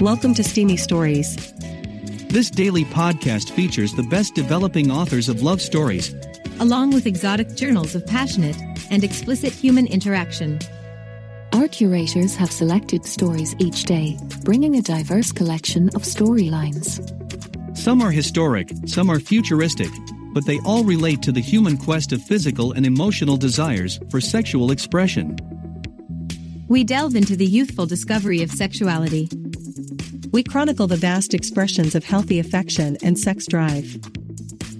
Welcome to Steamy Stories. This daily podcast features the best developing authors of love stories, along with exotic journals of passionate and explicit human interaction. Our curators have selected stories each day, bringing a diverse collection of storylines. Some are historic, some are futuristic, but they all relate to the human quest of physical and emotional desires for sexual expression. We delve into the youthful discovery of sexuality. We chronicle the vast expressions of healthy affection and sex drive.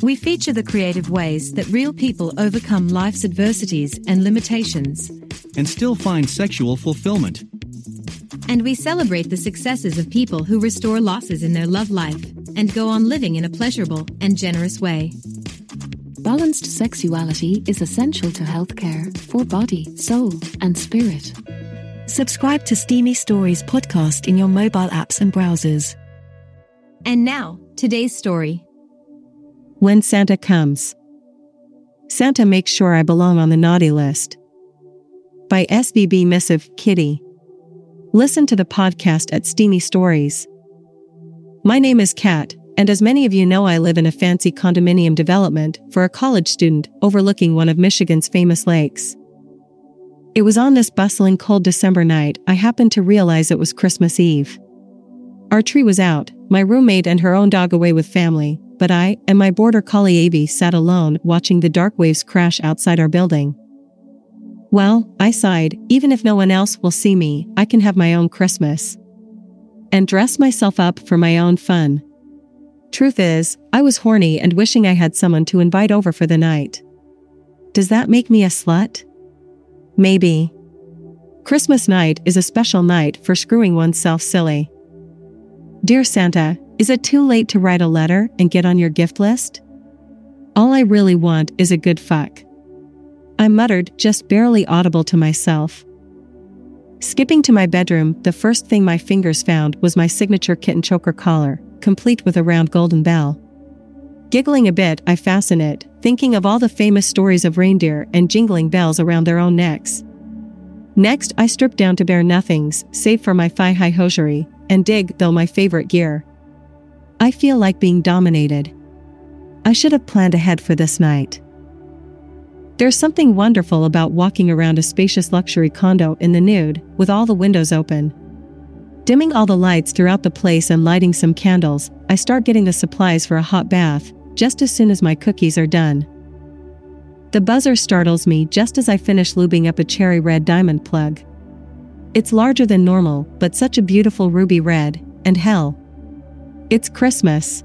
We feature the creative ways that real people overcome life's adversities and limitations. And still find sexual fulfillment. And we celebrate the successes of people who restore losses in their love life and go on living in a pleasurable and generous way. Balanced sexuality is essential to healthcare for body, soul, and spirit. Subscribe to Steamy Stories podcast in your mobile apps and browsers. And now, today's story. When Santa Cums. Santa makes sure I belong on the naughty list. By SVB Missive Kitty. Listen to the podcast at Steamy Stories. My name is Cat, and as many of you know, I live in a fancy condominium development for a college student overlooking one of Michigan's famous lakes. It was on this bustling cold December night I happened to realize it was Christmas Eve. Our tree was out, my roommate and her own dog away with family, but I and my border collie Avy sat alone watching the dark waves crash outside our building. Well, I sighed, even if no one else will see me, I can have my own Christmas. And dress myself up for my own fun. Truth is, I was horny and wishing I had someone to invite over for the night. Does that make me a slut? Maybe. Christmas night is a special night for screwing oneself silly. Dear Santa, is it too late to write a letter and get on your gift list? All I really want is a good fuck. I muttered, just barely audible to myself. Skipping to my bedroom, the first thing my fingers found was my signature kitten choker collar, complete with a round golden bell. Giggling a bit, I fasten it, thinking of all the famous stories of reindeer and jingling bells around their own necks. Next, I strip down to bare nothings, save for my thigh high hosiery, and dig, though my favorite gear. I feel like being dominated. I should have planned ahead for this night. There's something wonderful about walking around a spacious luxury condo in the nude, with all the windows open. Dimming all the lights throughout the place and lighting some candles, I start getting the supplies for a hot bath, just as soon as my cookies are done. The buzzer startles me just as I finish lubing up a cherry red diamond plug. It's larger than normal, but such a beautiful ruby red, and hell. It's Christmas.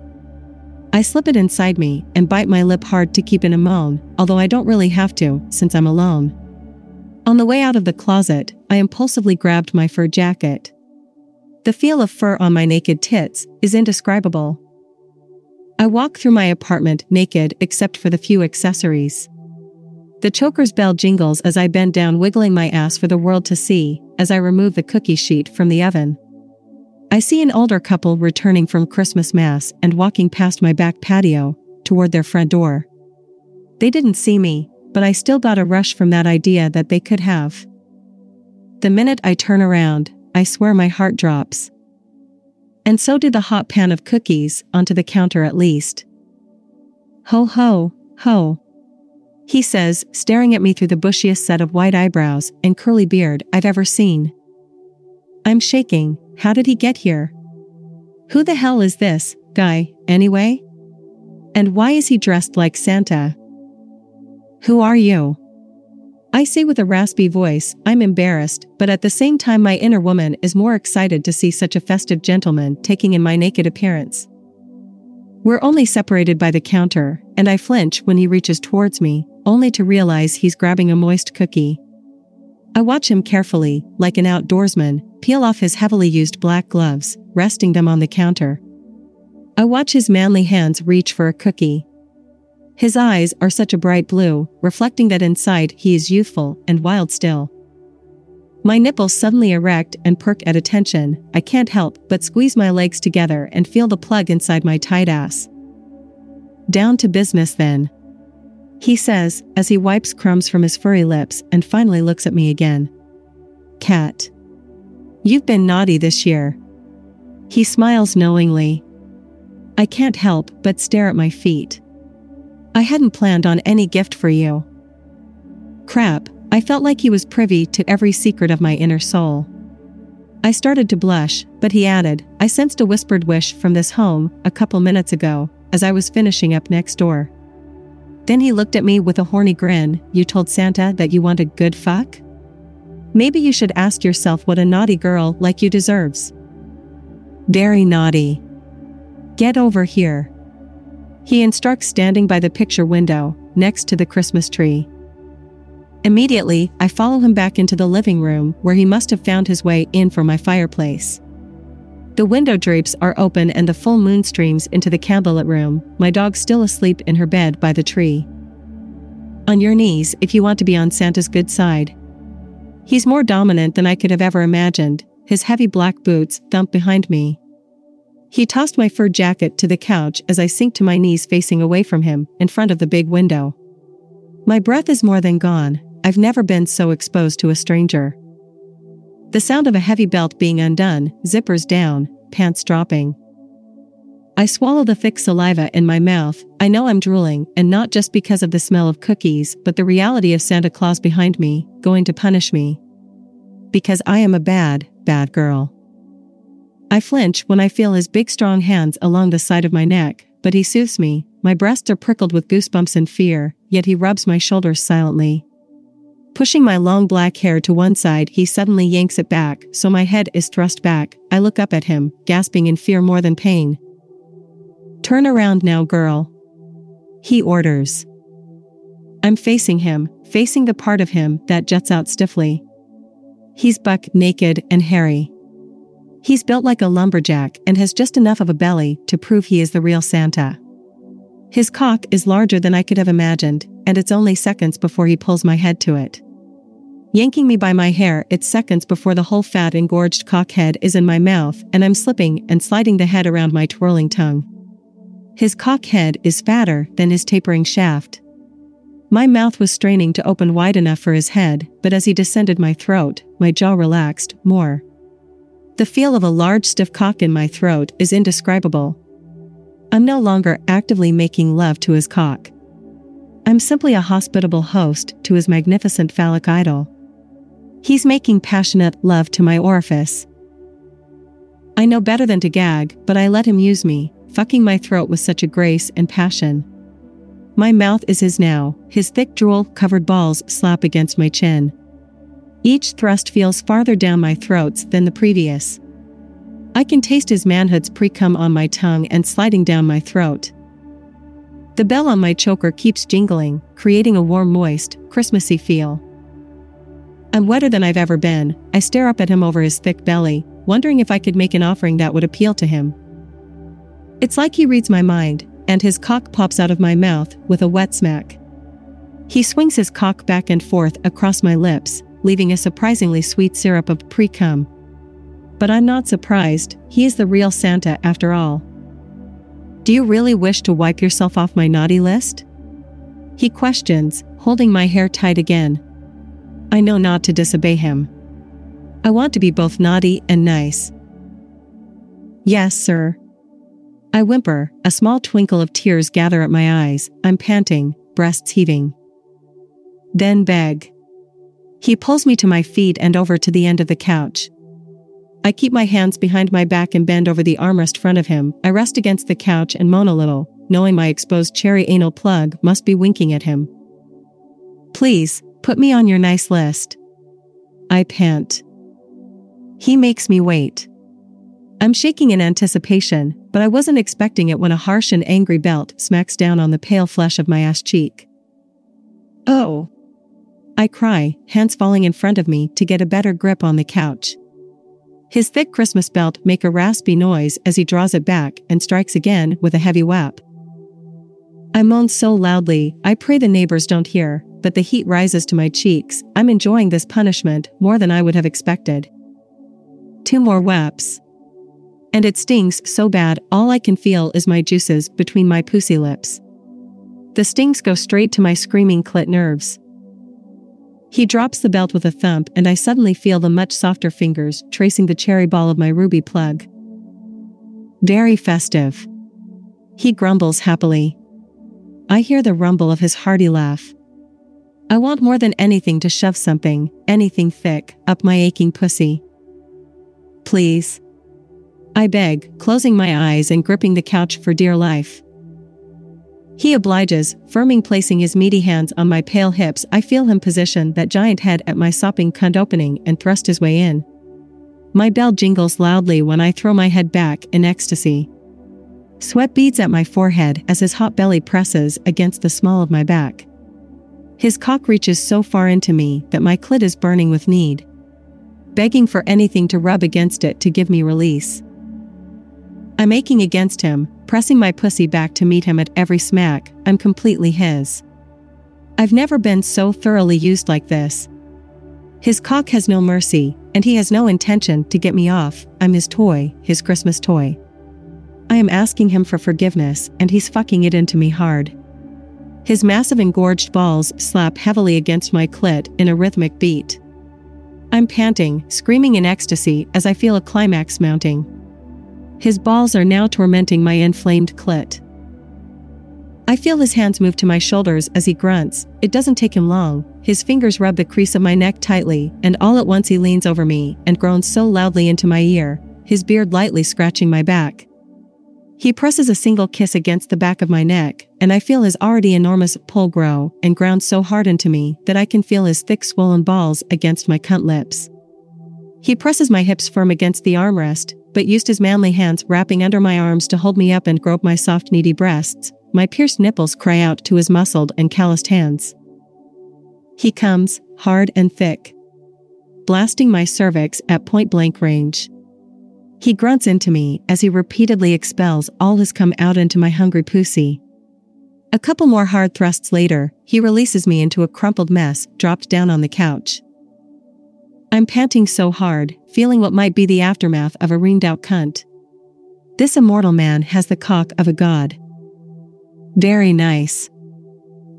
I slip it inside me and bite my lip hard to keep in a moan, although I don't really have to, since I'm alone. On the way out of the closet, I impulsively grabbed my fur jacket. The feel of fur on my naked tits is indescribable. I walk through my apartment naked except for the few accessories. The choker's bell jingles as I bend down, wiggling my ass for the world to see, as I remove the cookie sheet from the oven. I see an older couple returning from Christmas Mass and walking past my back patio, toward their front door. They didn't see me, but I still got a rush from that idea that they could have. The minute I turn around, I swear my heart drops. And so did the hot pan of cookies, onto the counter at least. Ho ho, ho. He says, staring at me through the bushiest set of white eyebrows and curly beard I've ever seen. I'm shaking, how did he get here? Who the hell is this guy, anyway? And why is he dressed like Santa? Who are you? I say with a raspy voice, I'm embarrassed, but at the same time, my inner woman is more excited to see such a festive gentleman taking in my naked appearance. We're only separated by the counter, and I flinch when he reaches towards me, only to realize he's grabbing a moist cookie. I watch him carefully, like an outdoorsman, peel off his heavily used black gloves, resting them on the counter. I watch his manly hands reach for a cookie, his eyes are such a bright blue, reflecting that inside he is youthful and wild still. My nipples suddenly erect and perk at attention, I can't help but squeeze my legs together and feel the plug inside my tight ass. Down to business then. He says, as he wipes crumbs from his furry lips and finally looks at me again. Cat. You've been naughty this year. He smiles knowingly. I can't help but stare at my feet. I hadn't planned on any gift for you. Crap, I felt like he was privy to every secret of my inner soul. I started to blush, but he added, I sensed a whispered wish from this home a couple minutes ago, as I was finishing up next door. Then he looked at me with a horny grin, You told Santa that you want a good fuck? Maybe you should ask yourself what a naughty girl like you deserves. Very naughty. Get over here. He instructs standing by the picture window, next to the Christmas tree. Immediately, I follow him back into the living room where he must have found his way in from my fireplace. The window drapes are open and the full moon streams into the candlelit room, my dog still asleep in her bed by the tree. On your knees if you want to be on Santa's good side. He's more dominant than I could have ever imagined, his heavy black boots thump behind me. He tossed my fur jacket to the couch as I sink to my knees facing away from him, in front of the big window. My breath is more than gone, I've never been so exposed to a stranger. The sound of a heavy belt being undone, zippers down, pants dropping. I swallow the thick saliva in my mouth. I know I'm drooling, and not just because of the smell of cookies, but the reality of Santa Claus behind me, going to punish me. Because I am a bad, bad girl. I flinch when I feel his big strong hands along the side of my neck, but he soothes me. My breasts are prickled with goosebumps and fear, yet he rubs my shoulders silently. Pushing my long black hair to one side, he suddenly yanks it back, so my head is thrust back. I look up at him, gasping in fear more than pain. Turn around now, girl. He orders. I'm facing him, facing the part of him that juts out stiffly. He's buck naked and hairy. He's built like a lumberjack and has just enough of a belly to prove he is the real Santa. His cock is larger than I could have imagined, and it's only seconds before he pulls my head to it. Yanking me by my hair, it's seconds before the whole fat engorged cockhead is in my mouth and I'm slipping and sliding the head around my twirling tongue. His cockhead is fatter than his tapering shaft. My mouth was straining to open wide enough for his head, but as he descended my throat, my jaw relaxed more. The feel of a large stiff cock in my throat is indescribable. I'm no longer actively making love to his cock. I'm simply a hospitable host to his magnificent phallic idol. He's making passionate love to my orifice. I know better than to gag, but I let him use me, fucking my throat with such a grace and passion. My mouth is his now, his thick drool covered balls slap against my chin. Each thrust feels farther down my throats than the previous. I can taste his manhood's pre cum on my tongue and sliding down my throat. The bell on my choker keeps jingling, creating a warm, moist, Christmassy feel. I'm wetter than I've ever been. I stare up at him over his thick belly, wondering if I could make an offering that would appeal to him. It's like he reads my mind, and his cock pops out of my mouth with a wet smack. He swings his cock back and forth across my lips, leaving a surprisingly sweet syrup of pre cum. But I'm not surprised, he is the real Santa after all. Do you really wish to wipe yourself off my naughty list? He questions, holding my hair tight again. I know not to disobey him. I want to be both naughty and nice. Yes, sir. I whimper, a small twinkle of tears gather at my eyes, I'm panting, breasts heaving. Then beg. He pulls me to my feet and over to the end of the couch. I keep my hands behind my back and bend over the armrest front of him. I rest against the couch and moan a little, knowing my exposed cherry anal plug must be winking at him. Please, Put me on your nice list. I pant. He makes me wait. I'm shaking in anticipation, but I wasn't expecting it when a harsh and angry belt smacks down on the pale flesh of my ass cheek. Oh! I cry, hands falling in front of me to get a better grip on the couch. His thick Christmas belt make a raspy noise as he draws it back and strikes again with a heavy whap. I moan so loudly, I pray the neighbors don't hear, but the heat rises to my cheeks. I'm enjoying this punishment more than I would have expected. Two more whaps. And it stings so bad, all I can feel is my juices between my pussy lips. The stings go straight to my screaming clit nerves. He drops the belt with a thump, and I suddenly feel the much softer fingers tracing the cherry ball of my ruby plug. Very festive. He grumbles happily. I hear the rumble of his hearty laugh. I want more than anything to shove something, anything thick, up my aching pussy. Please. I beg, closing my eyes and gripping the couch for dear life. He obliges, firming placing his meaty hands on my pale hips. I feel him position that giant head at my sopping cunt opening and thrust his way in. My bell jingles loudly when I throw my head back in ecstasy. Sweat beads at my forehead as his hot belly presses against the small of my back. His cock reaches so far into me that my clit is burning with need. Begging for anything to rub against it to give me release. I'm aching against him, pressing my pussy back to meet him at every smack, I'm completely his. I've never been so thoroughly used like this. His cock has no mercy, and he has no intention to get me off, I'm his toy, his Christmas toy. I am asking him for forgiveness, and he's fucking it into me hard. His massive engorged balls slap heavily against my clit in a rhythmic beat. I'm panting, screaming in ecstasy as I feel a climax mounting. His balls are now tormenting my inflamed clit. I feel his hands move to my shoulders as he grunts. It doesn't take him long. His fingers rub the crease of my neck tightly, and all at once he leans over me and groans so loudly into my ear, his beard lightly scratching my back. He presses a single kiss against the back of my neck, and I feel his already enormous pull grow and ground so hard into me that I can feel his thick swollen balls against my cunt lips. He presses my hips firm against the armrest, but used his manly hands wrapping under my arms to hold me up and grope my soft needy breasts, my pierced nipples cry out to his muscled and calloused hands. He comes, hard and thick, blasting my cervix at point blank range. He grunts into me as he repeatedly expels all his cum out into my hungry pussy. A couple more hard thrusts later, he releases me into a crumpled mess, dropped down on the couch. I'm panting so hard, feeling what might be the aftermath of a ringed out cunt. This immortal man has the cock of a god. Very nice.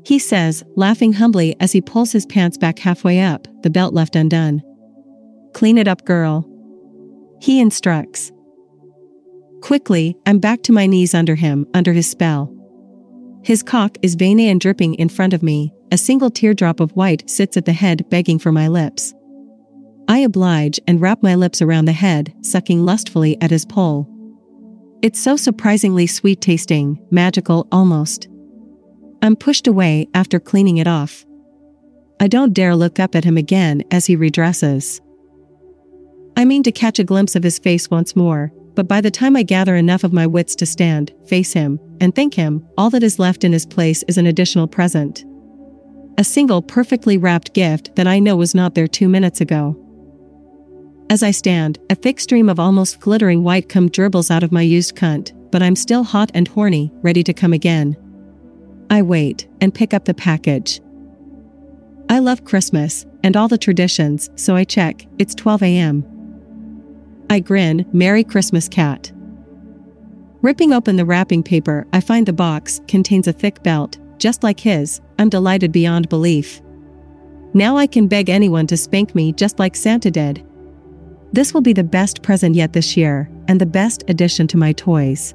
He says, laughing humbly as he pulls his pants back halfway up, the belt left undone. Clean it up, girl. He instructs. Quickly, I'm back to my knees under him, under his spell. His cock is veiny and dripping in front of me, a single teardrop of white sits at the head begging for my lips. I oblige and wrap my lips around the head, sucking lustfully at his pole. It's so surprisingly sweet tasting, magical almost. I'm pushed away after cleaning it off. I don't dare look up at him again as he redresses. I mean to catch a glimpse of his face once more, but by the time I gather enough of my wits to stand, face him, and thank him, all that is left in his place is an additional present. A single perfectly wrapped gift that I know was not there two minutes ago. As I stand, a thick stream of almost glittering white cum dribbles out of my used cunt, but I'm still hot and horny, ready to come again. I wait and pick up the package. I love Christmas and all the traditions, so I check, it's 12 a.m. I grin, Merry Christmas, cat. Ripping open the wrapping paper, I find the box contains a thick belt, just like his. I'm delighted beyond belief. Now I can beg anyone to spank me just like Santa did. This will be the best present yet this year, and the best addition to my toys.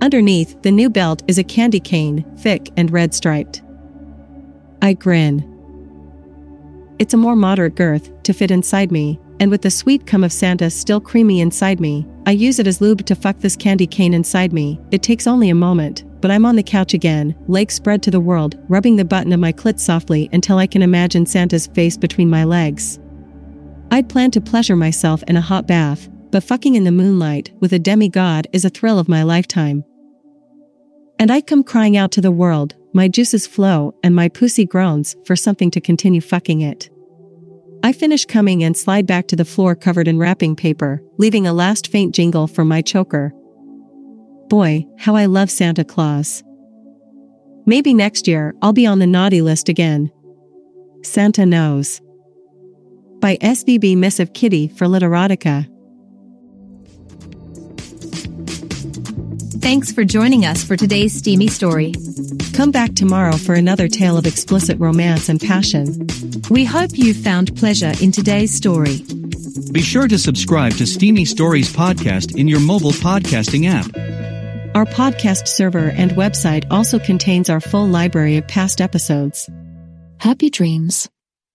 Underneath, the new belt is a candy cane, thick and red striped. I grin. It's a more moderate girth to fit inside me, and with the sweet cum of Santa still creamy inside me, I use it as lube to fuck this candy cane inside me. It takes only a moment, but I'm on the couch again, legs spread to the world, rubbing the button of my clit softly until I can imagine Santa's face between my legs. I'd planned to pleasure myself in a hot bath, but fucking in the moonlight with a demigod is a thrill of my lifetime. And I come crying out to the world, my juices flow and my pussy groans for something to continue fucking it. I finish coming and slide back to the floor covered in wrapping paper, leaving a last faint jingle for my choker. Boy, how I love Santa Claus. Maybe next year I'll be on the naughty list again. Santa Knows. By SVB Missive Kitty for Literotica. Thanks for joining us for today's steamy story. Come back tomorrow for another tale of explicit romance and passion. We hope you found pleasure in today's story. Be sure to subscribe to Steamy Stories podcast in your mobile podcasting app. Our podcast server and website also contains our full library of past episodes. Happy dreams.